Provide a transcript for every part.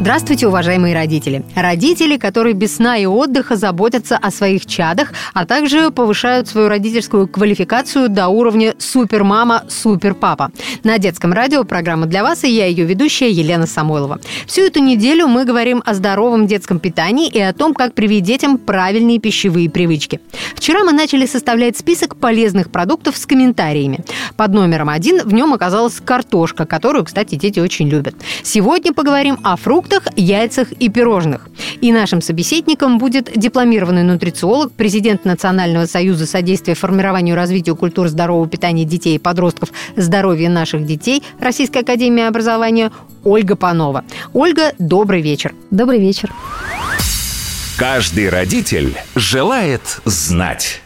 Здравствуйте, уважаемые родители. Родители, которые без сна и отдыха заботятся о своих чадах, а также повышают свою родительскую квалификацию до уровня супермама, суперпапа. На детском радио программа для вас, и я ее ведущая Елена Самойлова. Всю эту неделю мы говорим о здоровом детском питании и о том, как привить детям правильные пищевые привычки. Вчера мы начали составлять список полезных продуктов с комментариями. Под номером один в нем оказалась картошка, которую, кстати, дети очень любят. Сегодня поговорим о фруктах, фруктах, яйцах и пирожных. И нашим собеседником будет дипломированный нутрициолог, президент Национального союза содействия формированию и развитию культуры здорового питания детей и подростков «Здоровье наших детей» Российской академии образования Ольга Панова. Ольга, добрый вечер. Добрый вечер. Каждый родитель желает знать.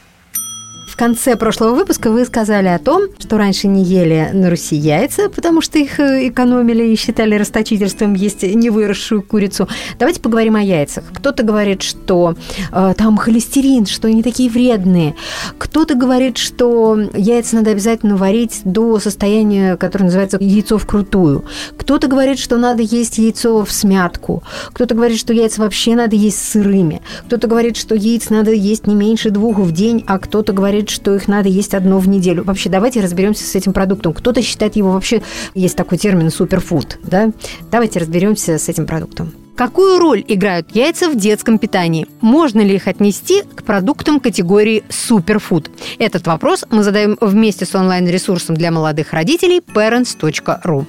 В конце прошлого выпуска вы сказали о том, что раньше не ели на Руси яйца, потому что их э, экономили и считали расточительством есть невыросшую курицу. Давайте поговорим о яйцах. Кто-то говорит, что э, там холестерин, что они такие вредные. Кто-то говорит, что яйца надо обязательно варить до состояния, которое называется яйцо вкрутую. Кто-то говорит, что надо есть яйцо в смятку. Кто-то говорит, что яйца вообще надо есть сырыми. Кто-то говорит, что яиц надо есть не меньше двух в день, а кто-то говорит, говорит, что их надо есть одно в неделю. Вообще, давайте разберемся с этим продуктом. Кто-то считает его вообще, есть такой термин суперфуд, да? Давайте разберемся с этим продуктом. Какую роль играют яйца в детском питании? Можно ли их отнести к продуктам категории суперфуд? Этот вопрос мы задаем вместе с онлайн-ресурсом для молодых родителей parents.ru.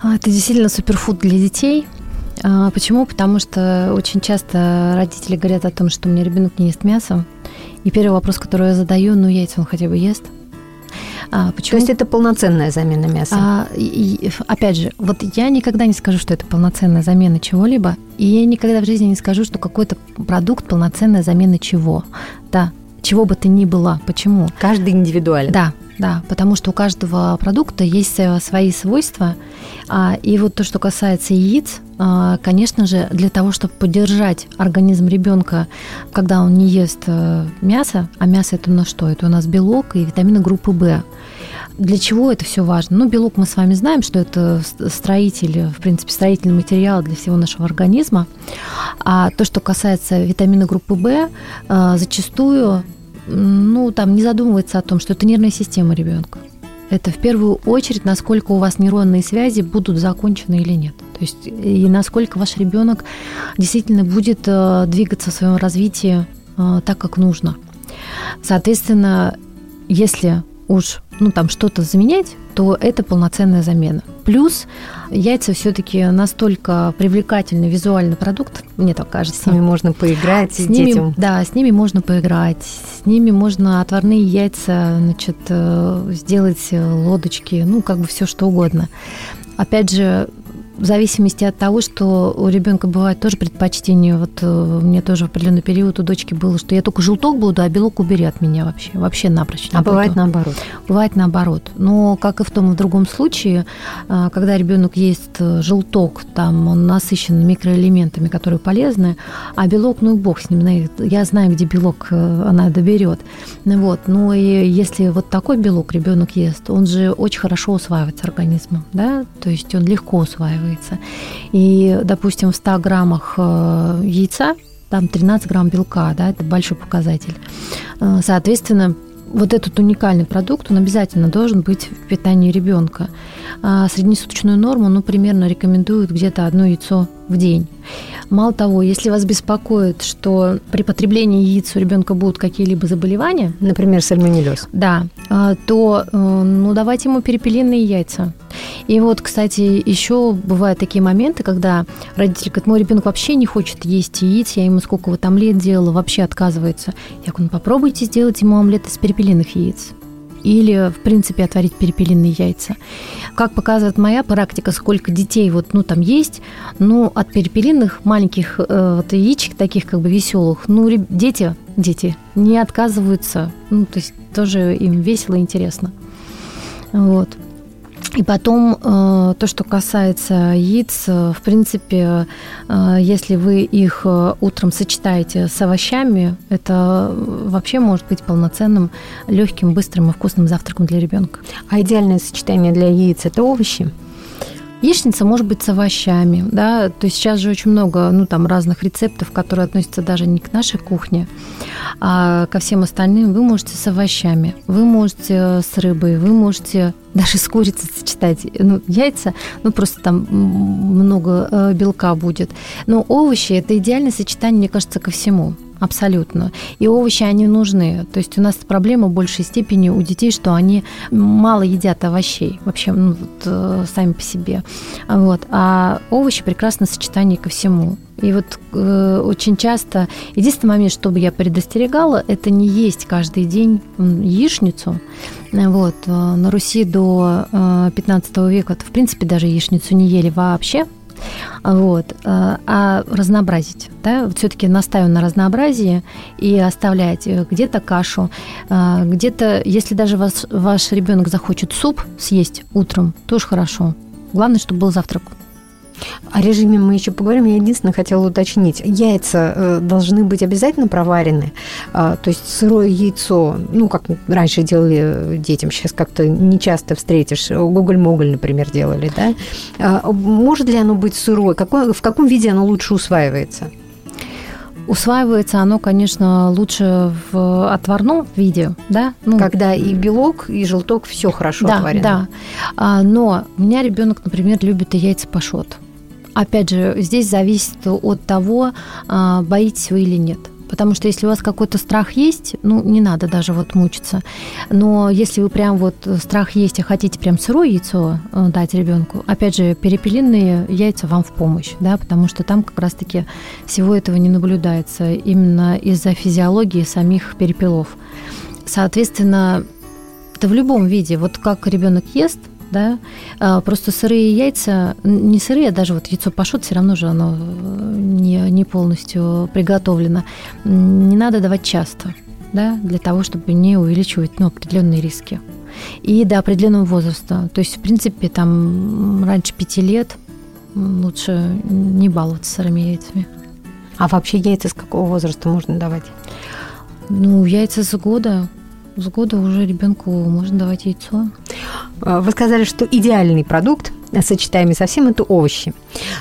А, это действительно суперфуд для детей. А, почему? Потому что очень часто родители говорят о том, что у меня ребенок не ест мясо. И первый вопрос, который я задаю, ну, яйца он хотя бы ест? А, почему? То есть это полноценная замена мяса? А, и, опять же, вот я никогда не скажу, что это полноценная замена чего-либо, и я никогда в жизни не скажу, что какой-то продукт полноценная замена чего. Да, чего бы то ни было. Почему? Каждый индивидуален. Да, да, потому что у каждого продукта есть э, свои свойства. А, и вот то, что касается яиц, а, конечно же, для того, чтобы поддержать организм ребенка, когда он не ест э, мясо, а мясо это у нас что? Это у нас белок и витамины группы В. Для чего это все важно? Ну, белок мы с вами знаем, что это строитель, в принципе, строительный материал для всего нашего организма. А то, что касается витамина группы В, э, зачастую ну, там не задумывается о том, что это нервная система ребенка. Это в первую очередь, насколько у вас нейронные связи будут закончены или нет. То есть и насколько ваш ребенок действительно будет э, двигаться в своем развитии э, так, как нужно. Соответственно, если уж ну, там что-то заменять, то это полноценная замена. Плюс яйца все-таки настолько привлекательный визуальный продукт, мне так кажется. С ними можно поиграть с ними, детям. Да, с ними можно поиграть. С ними можно отварные яйца, значит, э, сделать лодочки, ну, как бы все что угодно. Опять же, в зависимости от того, что у ребенка бывает тоже предпочтение. Вот э, мне тоже в определенный период у дочки было, что я только желток буду, а белок убери от меня вообще. Вообще напрочь. а бывает наоборот. Бывает наоборот. Но как и в том и в другом случае, э, когда ребенок ест э, желток, там он насыщен микроэлементами, которые полезны, а белок, ну бог с ним, я знаю, где белок она доберет. Вот. Ну и если вот такой белок ребенок ест, он же очень хорошо усваивается организмом, да, то есть он легко усваивается усваивается. И, допустим, в 100 граммах э, яйца там 13 грамм белка, да, это большой показатель. Э, соответственно, вот этот уникальный продукт, он обязательно должен быть в питании ребенка. А среднесуточную норму, ну, примерно рекомендуют где-то одно яйцо в день. Мало того, если вас беспокоит, что при потреблении яиц у ребенка будут какие-либо заболевания, например, сальмонеллез, да, а, то э, ну давайте ему перепелиные яйца. И вот, кстати, еще бывают такие моменты, когда родитель говорит, мой ребенок вообще не хочет есть яиц, я ему сколько вот омлет делала, вообще отказывается. Я говорю, ну попробуйте сделать ему омлет из перепелиных яиц или, в принципе, отварить перепелиные яйца. Как показывает моя практика, сколько детей вот, ну, там есть, ну, от перепелиных маленьких э, вот, яичек, таких как бы веселых, ну, дети, дети не отказываются, ну, то есть тоже им весело и интересно. Вот. И потом э, то, что касается яиц, э, в принципе, э, если вы их утром сочетаете с овощами, это вообще может быть полноценным, легким, быстрым и вкусным завтраком для ребенка. А идеальное сочетание для яиц это овощи? Яичница может быть с овощами, да, то есть сейчас же очень много, ну, там, разных рецептов, которые относятся даже не к нашей кухне, а ко всем остальным. Вы можете с овощами, вы можете с рыбой, вы можете даже с курицей сочетать ну, яйца, ну, просто там много э, белка будет. Но овощи – это идеальное сочетание, мне кажется, ко всему абсолютно. И овощи, они нужны. То есть у нас проблема в большей степени у детей, что они мало едят овощей вообще ну, вот, э, сами по себе. Вот. А овощи прекрасно сочетание ко всему. И вот э, очень часто единственный момент, чтобы я предостерегала, это не есть каждый день яичницу. Вот. Э, на Руси до э, 15 века, в принципе, даже яичницу не ели вообще. Вот. Э, а разнообразить, да, все-таки настаиваю на разнообразии и оставлять э, где-то кашу, э, где-то, если даже вас, ваш ребенок захочет суп съесть утром, тоже хорошо. Главное, чтобы был завтрак. О режиме мы еще поговорим. Я единственное хотела уточнить. Яйца э, должны быть обязательно проварены. А, то есть сырое яйцо, ну, как раньше делали детям, сейчас как-то не часто встретишь. Гоголь-моголь, например, делали, да? А, может ли оно быть сырое? Какой, в каком виде оно лучше усваивается? Усваивается оно, конечно, лучше в отварном виде, да? Ну, Когда и белок, и желток все хорошо да, отварено. Да, а, но у меня ребенок, например, любит и яйца пашот. Опять же, здесь зависит от того, а, боитесь вы или нет. Потому что если у вас какой-то страх есть, ну, не надо даже вот мучиться. Но если вы прям вот страх есть и хотите прям сырое яйцо э, дать ребенку, опять же, перепелиные яйца вам в помощь, да, потому что там как раз-таки всего этого не наблюдается именно из-за физиологии самих перепелов. Соответственно, это в любом виде, вот как ребенок ест – да, а, просто сырые яйца, не сырые, а даже вот яйцо пашот, все равно же оно э, не, не полностью приготовлено. Не надо давать часто, да, для того, чтобы не увеличивать ну, определенные риски. И до определенного возраста. То есть, в принципе, там раньше пяти лет лучше не баловаться сырыми яйцами. А вообще яйца с какого возраста можно давать? Ну, яйца с года с года уже ребенку можно давать яйцо. А, вы сказали, что идеальный продукт сочетаемый со всем, это овощи.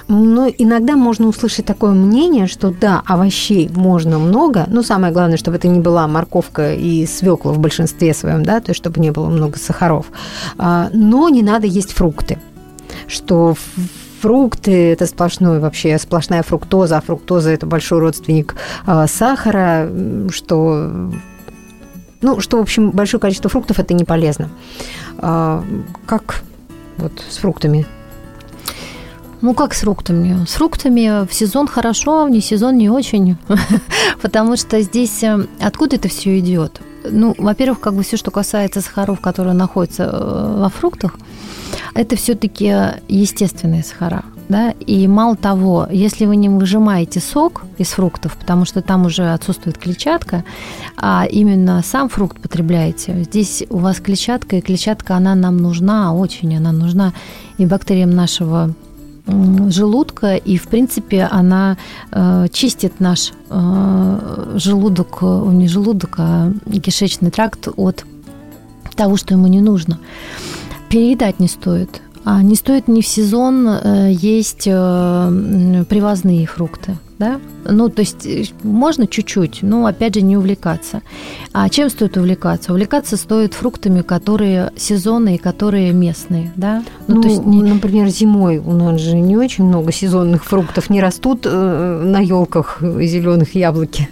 Но иногда можно услышать такое мнение, что да, овощей можно много, но самое главное, чтобы это не была морковка и свекла в большинстве своем, да, то есть чтобы не было много сахаров. А, но не надо есть фрукты, что фрукты – это сплошной вообще сплошная фруктоза, а фруктоза – это большой родственник а, сахара, что ну, что, в общем, большое количество фруктов это не полезно. А, как вот с фруктами? Ну, как с фруктами? С фруктами в сезон хорошо, в не сезон не очень. Потому что здесь э, откуда это все идет? Ну, во-первых, как бы все, что касается сахаров, которые находятся э, во фруктах, это все-таки естественные сахара да, и мало того, если вы не выжимаете сок из фруктов, потому что там уже отсутствует клетчатка, а именно сам фрукт потребляете, здесь у вас клетчатка, и клетчатка, она нам нужна, очень она нужна и бактериям нашего желудка, и, в принципе, она э, чистит наш э, желудок, не желудок, а кишечный тракт от того, что ему не нужно. Переедать не стоит. А не стоит ни в сезон э, есть э, привозные фрукты да? Ну, то есть э, можно чуть-чуть, но опять же не увлекаться. А чем стоит увлекаться? Увлекаться стоит фруктами, которые сезонные, которые местные, да? Ну, ну то есть, не... например, зимой у нас же не очень много сезонных фруктов, не растут э, на елках зеленых яблоки.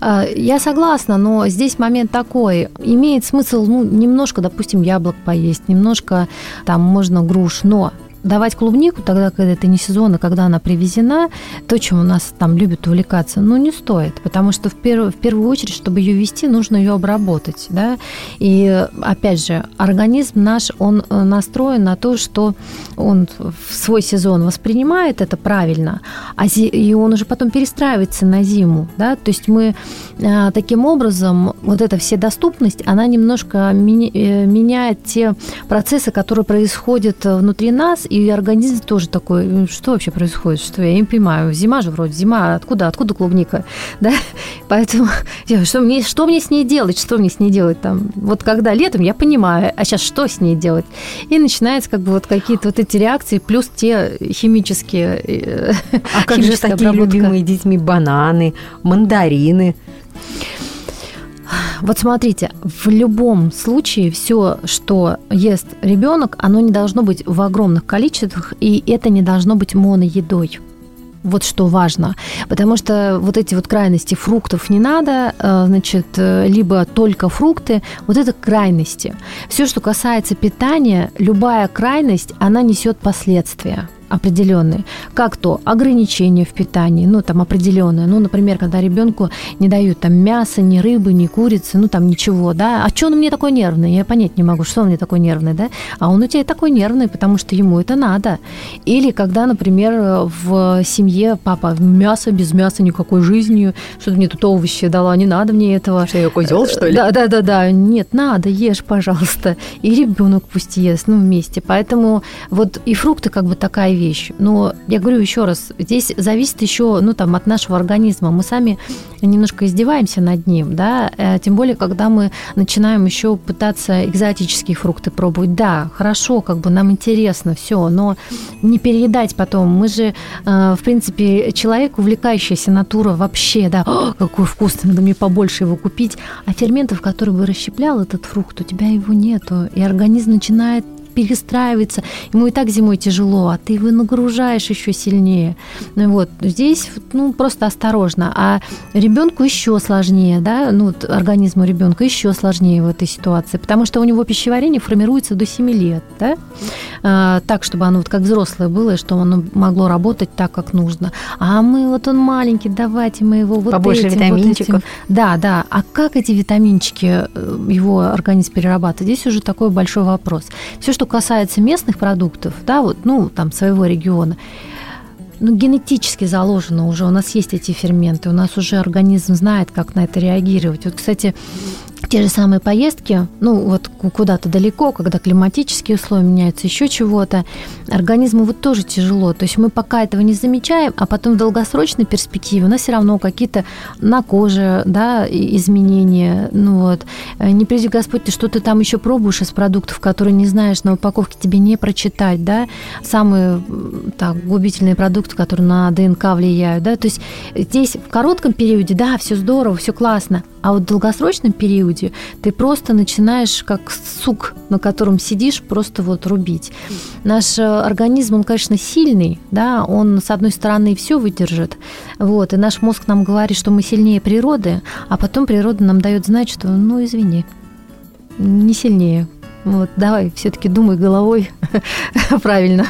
А, я согласна, но здесь момент такой: имеет смысл, ну, немножко, допустим, яблок поесть, немножко там можно груш, но давать клубнику тогда, когда это не сезон, а когда она привезена, то, чем у нас там любят увлекаться, ну, не стоит, потому что в, перв, в первую очередь, чтобы ее вести, нужно ее обработать, да, и, опять же, организм наш, он э, настроен на то, что он в свой сезон воспринимает это правильно, а зи- и он уже потом перестраивается на зиму, да, то есть мы э, таким образом, вот эта вседоступность, она немножко ми- э, меняет те процессы, которые происходят внутри нас, и организм тоже такой, что вообще происходит, что я не понимаю, зима же вроде, зима, откуда, откуда клубника, да, поэтому что мне, что мне с ней делать, что мне с ней делать там, вот когда летом, я понимаю, а сейчас что с ней делать, и начинается как бы вот какие-то вот эти реакции, плюс те химические, э, а как же такие обработка. любимые детьми? Бананы, мандарины, вот смотрите, в любом случае все, что ест ребенок, оно не должно быть в огромных количествах, и это не должно быть моноедой. Вот что важно. Потому что вот эти вот крайности фруктов не надо, э, значит, э, либо только фрукты, вот это крайности. Все, что касается питания, любая крайность, она несет последствия определенные, как то ограничения в питании, ну, там, определенные. Ну, например, когда ребенку не дают там мяса, ни рыбы, ни курицы, ну, там, ничего, да. А что он мне такой нервный? Я понять не могу, что он мне такой нервный, да? А он у тебя такой нервный, потому что ему это надо. Или когда, например, в семье папа мясо, без мяса никакой жизнью, что ты мне тут овощи дала, не надо мне этого. Что я козел, что ли? Да, да, да, да. Нет, надо, ешь, пожалуйста. И ребенок пусть ест, ну, вместе. Поэтому вот и фрукты как бы такая вещь. Но я говорю еще раз, здесь зависит еще, ну, там, от нашего организма. Мы сами немножко издеваемся над ним, да, э, тем более, когда мы начинаем еще пытаться экзотические фрукты пробовать. Да, хорошо, как бы нам интересно все, но не переедать потом. Мы же, э, в принципе, человек, увлекающаяся натура вообще, да, какой вкусный, надо мне побольше его купить. А ферментов, которые бы расщеплял этот фрукт, у тебя его нету, и организм начинает перестраивается, ему и так зимой тяжело, а ты его нагружаешь еще сильнее. Ну вот здесь ну, просто осторожно. А ребенку еще сложнее, да, ну, вот организму ребенка еще сложнее в этой ситуации, потому что у него пищеварение формируется до 7 лет, да, а, так, чтобы оно вот как взрослое было, и что оно могло работать так, как нужно. А мы, вот он маленький, давайте мы его вот Побольше этим, витаминчиков. Вот этим. Да, да. А как эти витаминчики э, его организм перерабатывает? Здесь уже такой большой вопрос. Все, что что касается местных продуктов, да, вот, ну, там, своего региона, ну, генетически заложено уже, у нас есть эти ферменты, у нас уже организм знает, как на это реагировать. Вот, кстати, те же самые поездки, ну вот куда-то далеко, когда климатические условия меняются, еще чего-то, организму вот тоже тяжело. То есть мы пока этого не замечаем, а потом в долгосрочной перспективе у нас все равно какие-то на коже да, изменения. Ну вот, э, не приди Господь, ты что-то там еще пробуешь из продуктов, которые не знаешь, на упаковке тебе не прочитать, да, самые так, губительные продукты, которые на ДНК влияют, да, то есть здесь в коротком периоде, да, все здорово, все классно, а вот в долгосрочном периоде ты просто начинаешь как сук, на котором сидишь, просто вот рубить. Наш э, организм, он, конечно, сильный, да, он, с одной стороны, все выдержит, вот, и наш мозг нам говорит, что мы сильнее природы, а потом природа нам дает знать, что, ну, извини, не сильнее. Вот, давай, все-таки думай головой правильно.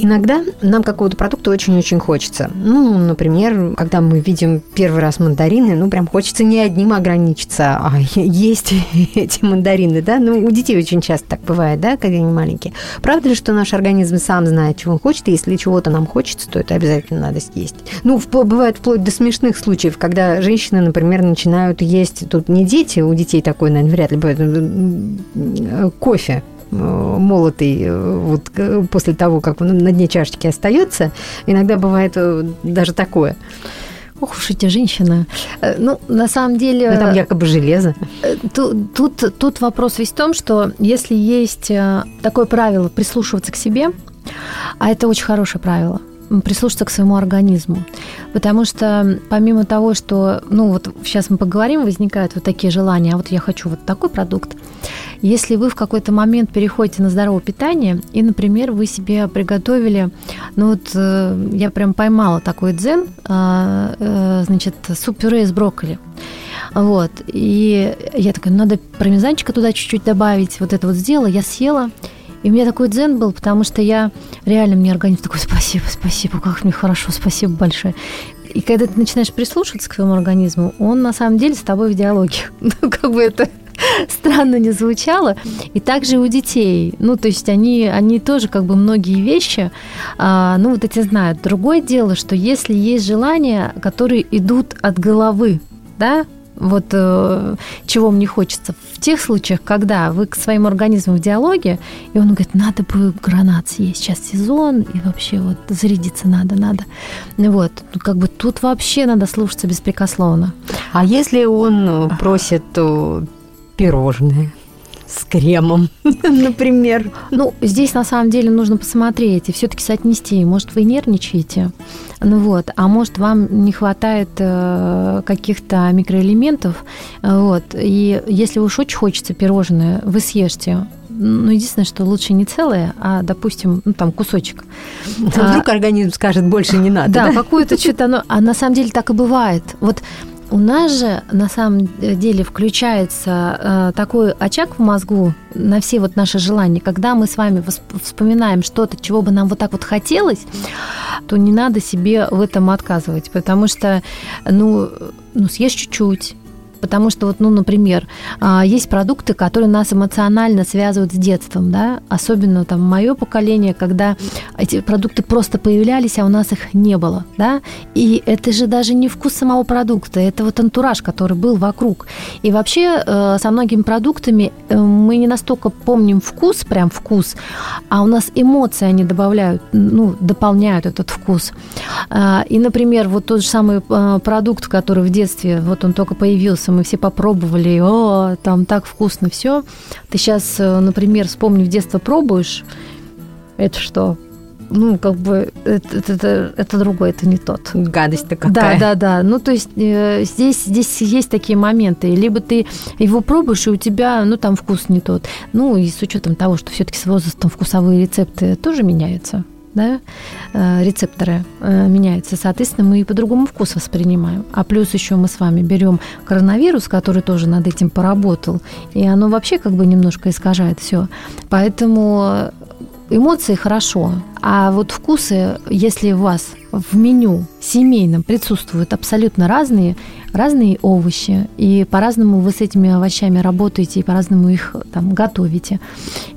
Иногда нам какого-то продукта очень-очень хочется. Ну, например, когда мы видим первый раз мандарины, ну, прям хочется не одним ограничиться, а есть эти мандарины, да? Ну, у детей очень часто так бывает, да, когда они маленькие. Правда ли, что наш организм сам знает, чего он хочет, и если чего-то нам хочется, то это обязательно надо съесть? Ну, бывает вплоть до смешных случаев, когда женщины, например, начинают есть, тут не дети, у детей такой, наверное, вряд ли бывает, кофе Э, молотый э, вот после того, как он на дне чашечки остается, иногда бывает э, даже такое. Ох уж эти женщины. Ну, на самом деле... Но там якобы железо. Тут, тут, тут вопрос весь в том, что если есть такое правило прислушиваться к себе, а это очень хорошее правило, прислушаться к своему организму. Потому что помимо того, что, ну вот сейчас мы поговорим, возникают вот такие желания, а вот я хочу вот такой продукт. Если вы в какой-то момент переходите на здоровое питание, и, например, вы себе приготовили, ну вот э, я прям поймала такой дзен, э, э, значит, суп-пюре из брокколи. Вот. И я такая, ну, надо пармезанчика туда чуть-чуть добавить. Вот это вот сделала, я съела. И у меня такой дзен был, потому что я реально, мне организм такой, спасибо, спасибо, как мне хорошо, спасибо большое. И когда ты начинаешь прислушиваться к своему организму, он на самом деле с тобой в диалоге. Ну, как бы это странно не звучало. И также у детей. Ну, то есть они, они тоже как бы многие вещи, а, ну, вот эти знают. Другое дело, что если есть желания, которые идут от головы, да, вот э, чего мне хочется. В тех случаях, когда вы к своему организму в диалоге, и он говорит, надо бы гранат съесть, сейчас сезон, и вообще вот зарядиться надо, надо. Вот, ну, как бы тут вообще надо слушаться беспрекословно. А если он просит э, пирожное с кремом, например. Ну, здесь на самом деле нужно посмотреть и все-таки соотнести. Может, вы нервничаете, ну вот, а может, вам не хватает э, каких-то микроэлементов, вот. И если уж очень хочется пирожное, вы съешьте. Ну, единственное, что лучше не целое, а, допустим, ну, там, кусочек. А вдруг организм скажет, больше не надо. Да, да? какое-то что-то, а на самом деле так и бывает. Вот у нас же на самом деле включается э, такой очаг в мозгу на все вот наши желания. Когда мы с вами вспоминаем что-то, чего бы нам вот так вот хотелось, то не надо себе в этом отказывать, потому что, ну, ну съешь чуть-чуть, Потому что, вот, ну, например, а, есть продукты, которые нас эмоционально связывают с детством, да, особенно там мое поколение, когда эти продукты просто появлялись, а у нас их не было, да, и это же даже не вкус самого продукта, это вот антураж, который был вокруг. И вообще э, со многими продуктами э, мы не настолько помним вкус, прям вкус, а у нас эмоции они добавляют, ну, дополняют этот вкус. А, и, например, вот тот же самый э, продукт, который в детстве, вот он только появился, вкуса, мы все попробовали, о, там так вкусно все. Ты сейчас, э, например, в детство пробуешь, это что? Ну, как бы это, это, это, это другой, это не тот. Гадость-то какая. Да, да, да. Ну, то есть э, здесь, здесь есть такие моменты. Либо ты его пробуешь, и у тебя, ну, там вкус не тот. Ну, и с учетом того, что все-таки с возрастом вкусовые рецепты тоже меняются да, э, рецепторы э, меняются, соответственно, мы и по-другому вкус воспринимаем. А плюс еще мы с вами берем коронавирус, который тоже над этим поработал, и оно вообще как бы немножко искажает все. Поэтому эмоции хорошо, а вот вкусы, если у вас в меню семейном присутствуют абсолютно разные, разные овощи, и по-разному вы с этими овощами работаете, и по-разному их там готовите,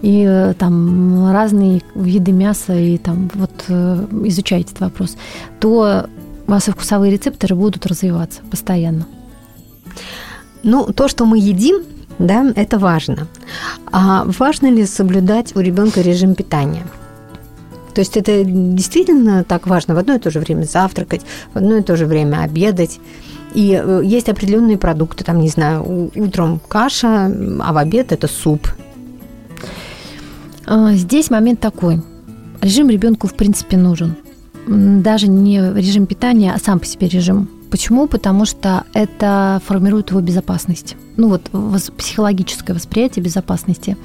и там разные виды мяса, и там вот э, изучаете этот вопрос, то ваши вкусовые рецепторы будут развиваться постоянно. Ну, то, что мы едим, да, это важно. А важно ли соблюдать у ребенка режим питания? То есть это действительно так важно в одно и то же время завтракать, в одно и то же время обедать. И э, есть определенные продукты, там, не знаю, утром каша, а в обед это суп. А, здесь момент такой. Режим ребенку, в принципе, нужен. Даже не режим питания, а сам по себе режим Почему? Потому что это формирует его безопасность. Ну вот психологическое восприятие безопасности.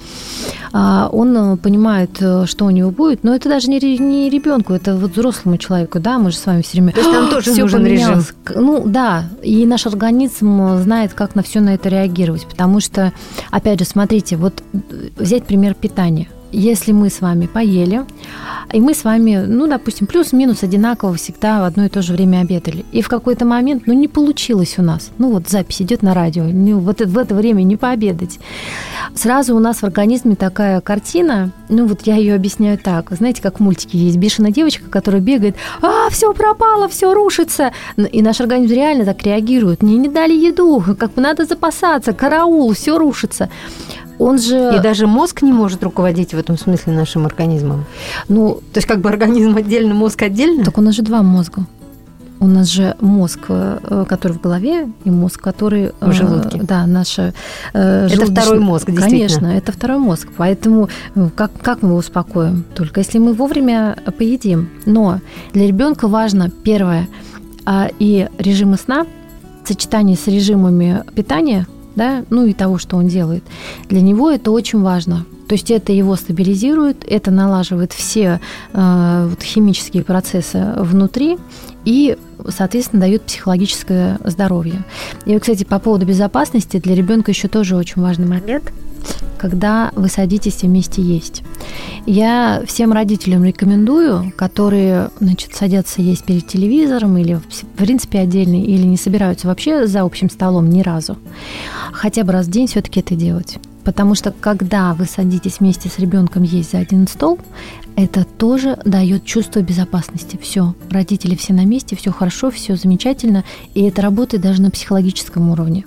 А, он э, понимает, э, что у него будет, но это даже не, не ребенку, это вот взрослому человеку, да, мы же с вами все время. То есть нам тоже нужен поменялось. режим. Ну да, и наш организм знает, как на все на это реагировать, потому что, опять же, смотрите, вот э, взять пример питания если мы с вами поели, и мы с вами, ну, допустим, плюс-минус одинаково всегда в одно и то же время обедали, и в какой-то момент, ну, не получилось у нас, ну, вот запись идет на радио, ну, вот в это время не пообедать, сразу у нас в организме такая картина, ну, вот я ее объясняю так, знаете, как в мультике есть бешеная девочка, которая бегает, а, все пропало, все рушится, и наш организм реально так реагирует, мне не дали еду, как бы надо запасаться, караул, все рушится он же... И даже мозг не может руководить в этом смысле нашим организмом. Ну, то есть как бы организм отдельно, мозг отдельно? Так у нас же два мозга. У нас же мозг, э, который в голове, и мозг, который в желудке. Да, наша. Э, это второй мозг, действительно. Конечно, это второй мозг. Поэтому э, как, как мы его успокоим? Только если мы вовремя поедим. Но для ребенка важно первое а, и режимы сна, сочетание с режимами питания да, ну и того, что он делает. Для него это очень важно. То есть это его стабилизирует, это налаживает все э, вот, химические процессы внутри и, соответственно, дает психологическое здоровье. И, кстати, по поводу безопасности для ребенка еще тоже очень важный момент. Когда вы садитесь вместе есть. Я всем родителям рекомендую, которые значит, садятся есть перед телевизором или, в принципе, отдельно, или не собираются вообще за общим столом ни разу, хотя бы раз в день все-таки это делать. Потому что когда вы садитесь вместе с ребенком есть за один стол, это тоже дает чувство безопасности. Все, родители все на месте, все хорошо, все замечательно, и это работает даже на психологическом уровне.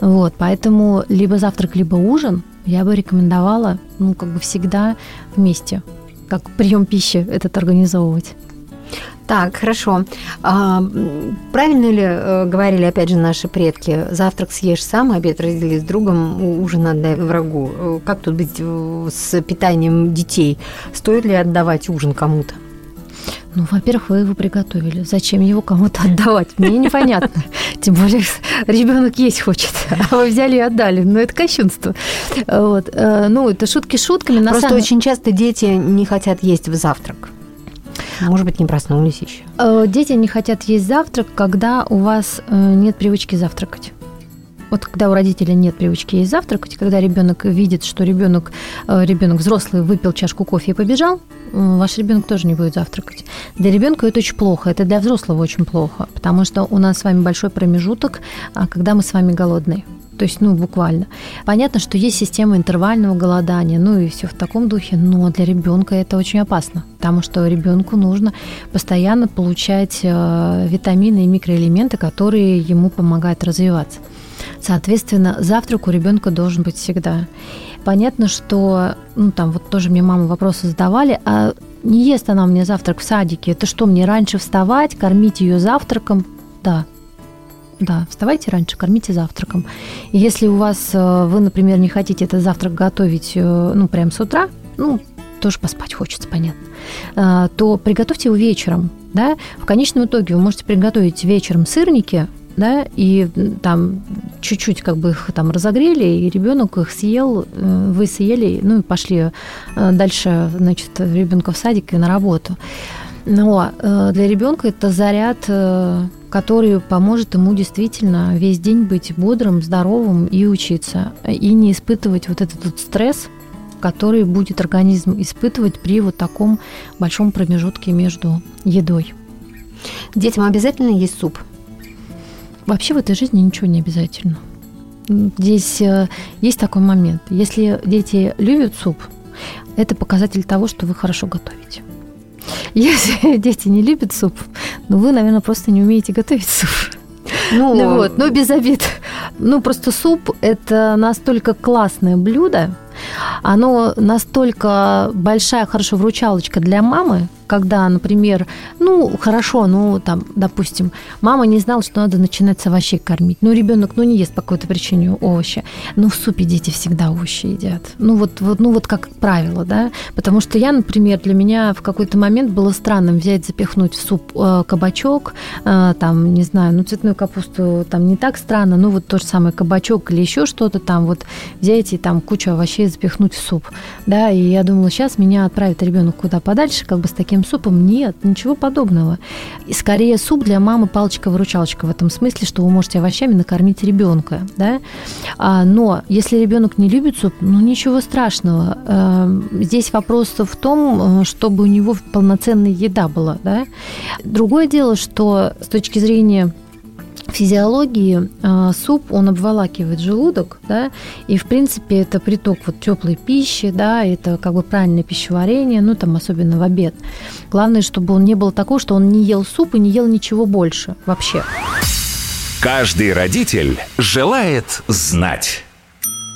Вот, поэтому либо завтрак, либо ужин я бы рекомендовала, ну, как бы всегда вместе, как прием пищи этот организовывать. Так, хорошо. А, правильно ли э, говорили, опять же, наши предки, завтрак съешь сам, обед раздели с другом, ужин отдай врагу? Э, как тут быть э, с питанием детей? Стоит ли отдавать ужин кому-то? Ну, во-первых, вы его приготовили. Зачем его кому-то отдавать? Мне непонятно. Тем более ребенок есть хочет, а вы взяли и отдали. Ну, это кощунство. Вот. Ну, это шутки шутками. На Просто самом... очень часто дети не хотят есть в завтрак. Может быть, не проснулись еще. Э, дети не хотят есть завтрак, когда у вас э, нет привычки завтракать. Вот когда у родителя нет привычки есть завтракать, когда ребенок видит, что ребенок, э, ребенок взрослый выпил чашку кофе и побежал, ваш ребенок тоже не будет завтракать. Для ребенка это очень плохо, это для взрослого очень плохо, потому что у нас с вами большой промежуток, а, когда мы с вами голодные то есть, ну, буквально. Понятно, что есть система интервального голодания, ну и все в таком духе, но для ребенка это очень опасно, потому что ребенку нужно постоянно получать э, витамины и микроэлементы, которые ему помогают развиваться. Соответственно, завтрак у ребенка должен быть всегда. Понятно, что, ну, там вот тоже мне мама вопросы задавали, а не ест она мне завтрак в садике, это что, мне раньше вставать, кормить ее завтраком? Да, да, вставайте раньше, кормите завтраком. И если у вас, э, вы, например, не хотите этот завтрак готовить, э, ну, прям с утра, ну, тоже поспать хочется, понятно, э, то приготовьте его вечером, да. В конечном итоге вы можете приготовить вечером сырники, да, и там чуть-чуть как бы их там разогрели, и ребенок их съел, вы съели, ну и пошли дальше, значит, ребенка в садик и на работу. Но для ребенка это заряд который поможет ему действительно весь день быть бодрым, здоровым и учиться, и не испытывать вот этот вот стресс, который будет организм испытывать при вот таком большом промежутке между едой. Детям обязательно есть суп? Вообще в этой жизни ничего не обязательно. Здесь э, есть такой момент. Если дети любят суп, это показатель того, что вы хорошо готовите. Если дети не любят суп, ну вы, наверное, просто не умеете готовить суп. Ну, ну вот, но без обид. Ну, просто суп – это настолько классное блюдо, оно настолько большая, хорошо, вручалочка для мамы, когда, например, ну, хорошо, ну, там, допустим, мама не знала, что надо начинать с овощей кормить. Ну, ребенок, ну, не ест по какой-то причине овощи. Но в супе дети всегда овощи едят. Ну, вот, вот, ну, вот как правило, да. Потому что я, например, для меня в какой-то момент было странным взять, запихнуть в суп э, кабачок, э, там, не знаю, ну, цветную капусту там не так странно, ну, вот то же самое кабачок или еще что-то там, вот взять и там кучу овощей запихнуть в суп, да, и я думала, сейчас меня отправит ребенок куда подальше, как бы с таким этим супом. Нет, ничего подобного. И скорее суп для мамы палочка-выручалочка в этом смысле, что вы можете овощами накормить ребенка. Да? А, но если ребенок не любит суп, ну ничего страшного. А, здесь вопрос в том, э, чтобы у него полноценная еда была. Да? Другое дело, что с точки зрения физиологии э, суп, он обволакивает желудок, да, и, в принципе, это приток вот теплой пищи, да, это как бы правильное пищеварение, ну, там, особенно в обед. Главное, чтобы он не был такой, что он не ел суп и не ел ничего больше вообще. Каждый родитель желает знать.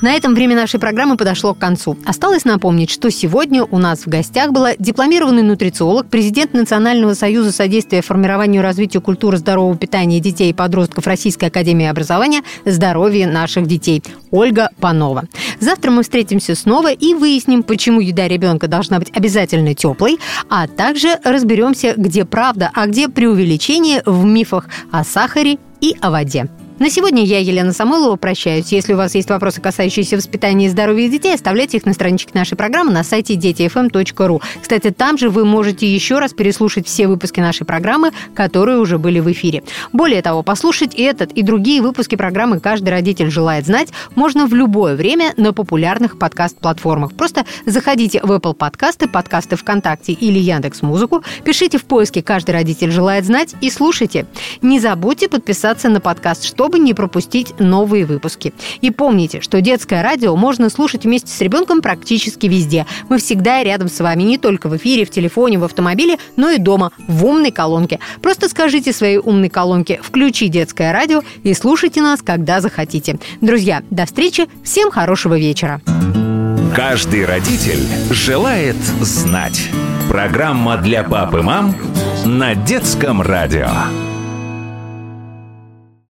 На этом время нашей программы подошло к концу. Осталось напомнить, что сегодня у нас в гостях была дипломированный нутрициолог, президент Национального союза содействия формированию и развитию культуры здорового питания детей и подростков Российской академии образования «Здоровье наших детей» Ольга Панова. Завтра мы встретимся снова и выясним, почему еда ребенка должна быть обязательно теплой, а также разберемся, где правда, а где преувеличение в мифах о сахаре и о воде. На сегодня я, Елена Самойлова, прощаюсь. Если у вас есть вопросы, касающиеся воспитания и здоровья детей, оставляйте их на страничке нашей программы на сайте детифм.ру. Кстати, там же вы можете еще раз переслушать все выпуски нашей программы, которые уже были в эфире. Более того, послушать этот и другие выпуски программы «Каждый родитель желает знать» можно в любое время на популярных подкаст-платформах. Просто заходите в Apple подкасты, подкасты ВКонтакте или Яндекс Музыку, пишите в поиске «Каждый родитель желает знать» и слушайте. Не забудьте подписаться на подкаст, чтобы не пропустить новые выпуски. И помните, что детское радио можно слушать вместе с ребенком практически везде. Мы всегда рядом с вами, не только в эфире, в телефоне, в автомобиле, но и дома, в умной колонке. Просто скажите своей умной колонке «Включи детское радио» и слушайте нас, когда захотите. Друзья, до встречи, всем хорошего вечера. Каждый родитель желает знать. Программа для пап и мам на детском радио.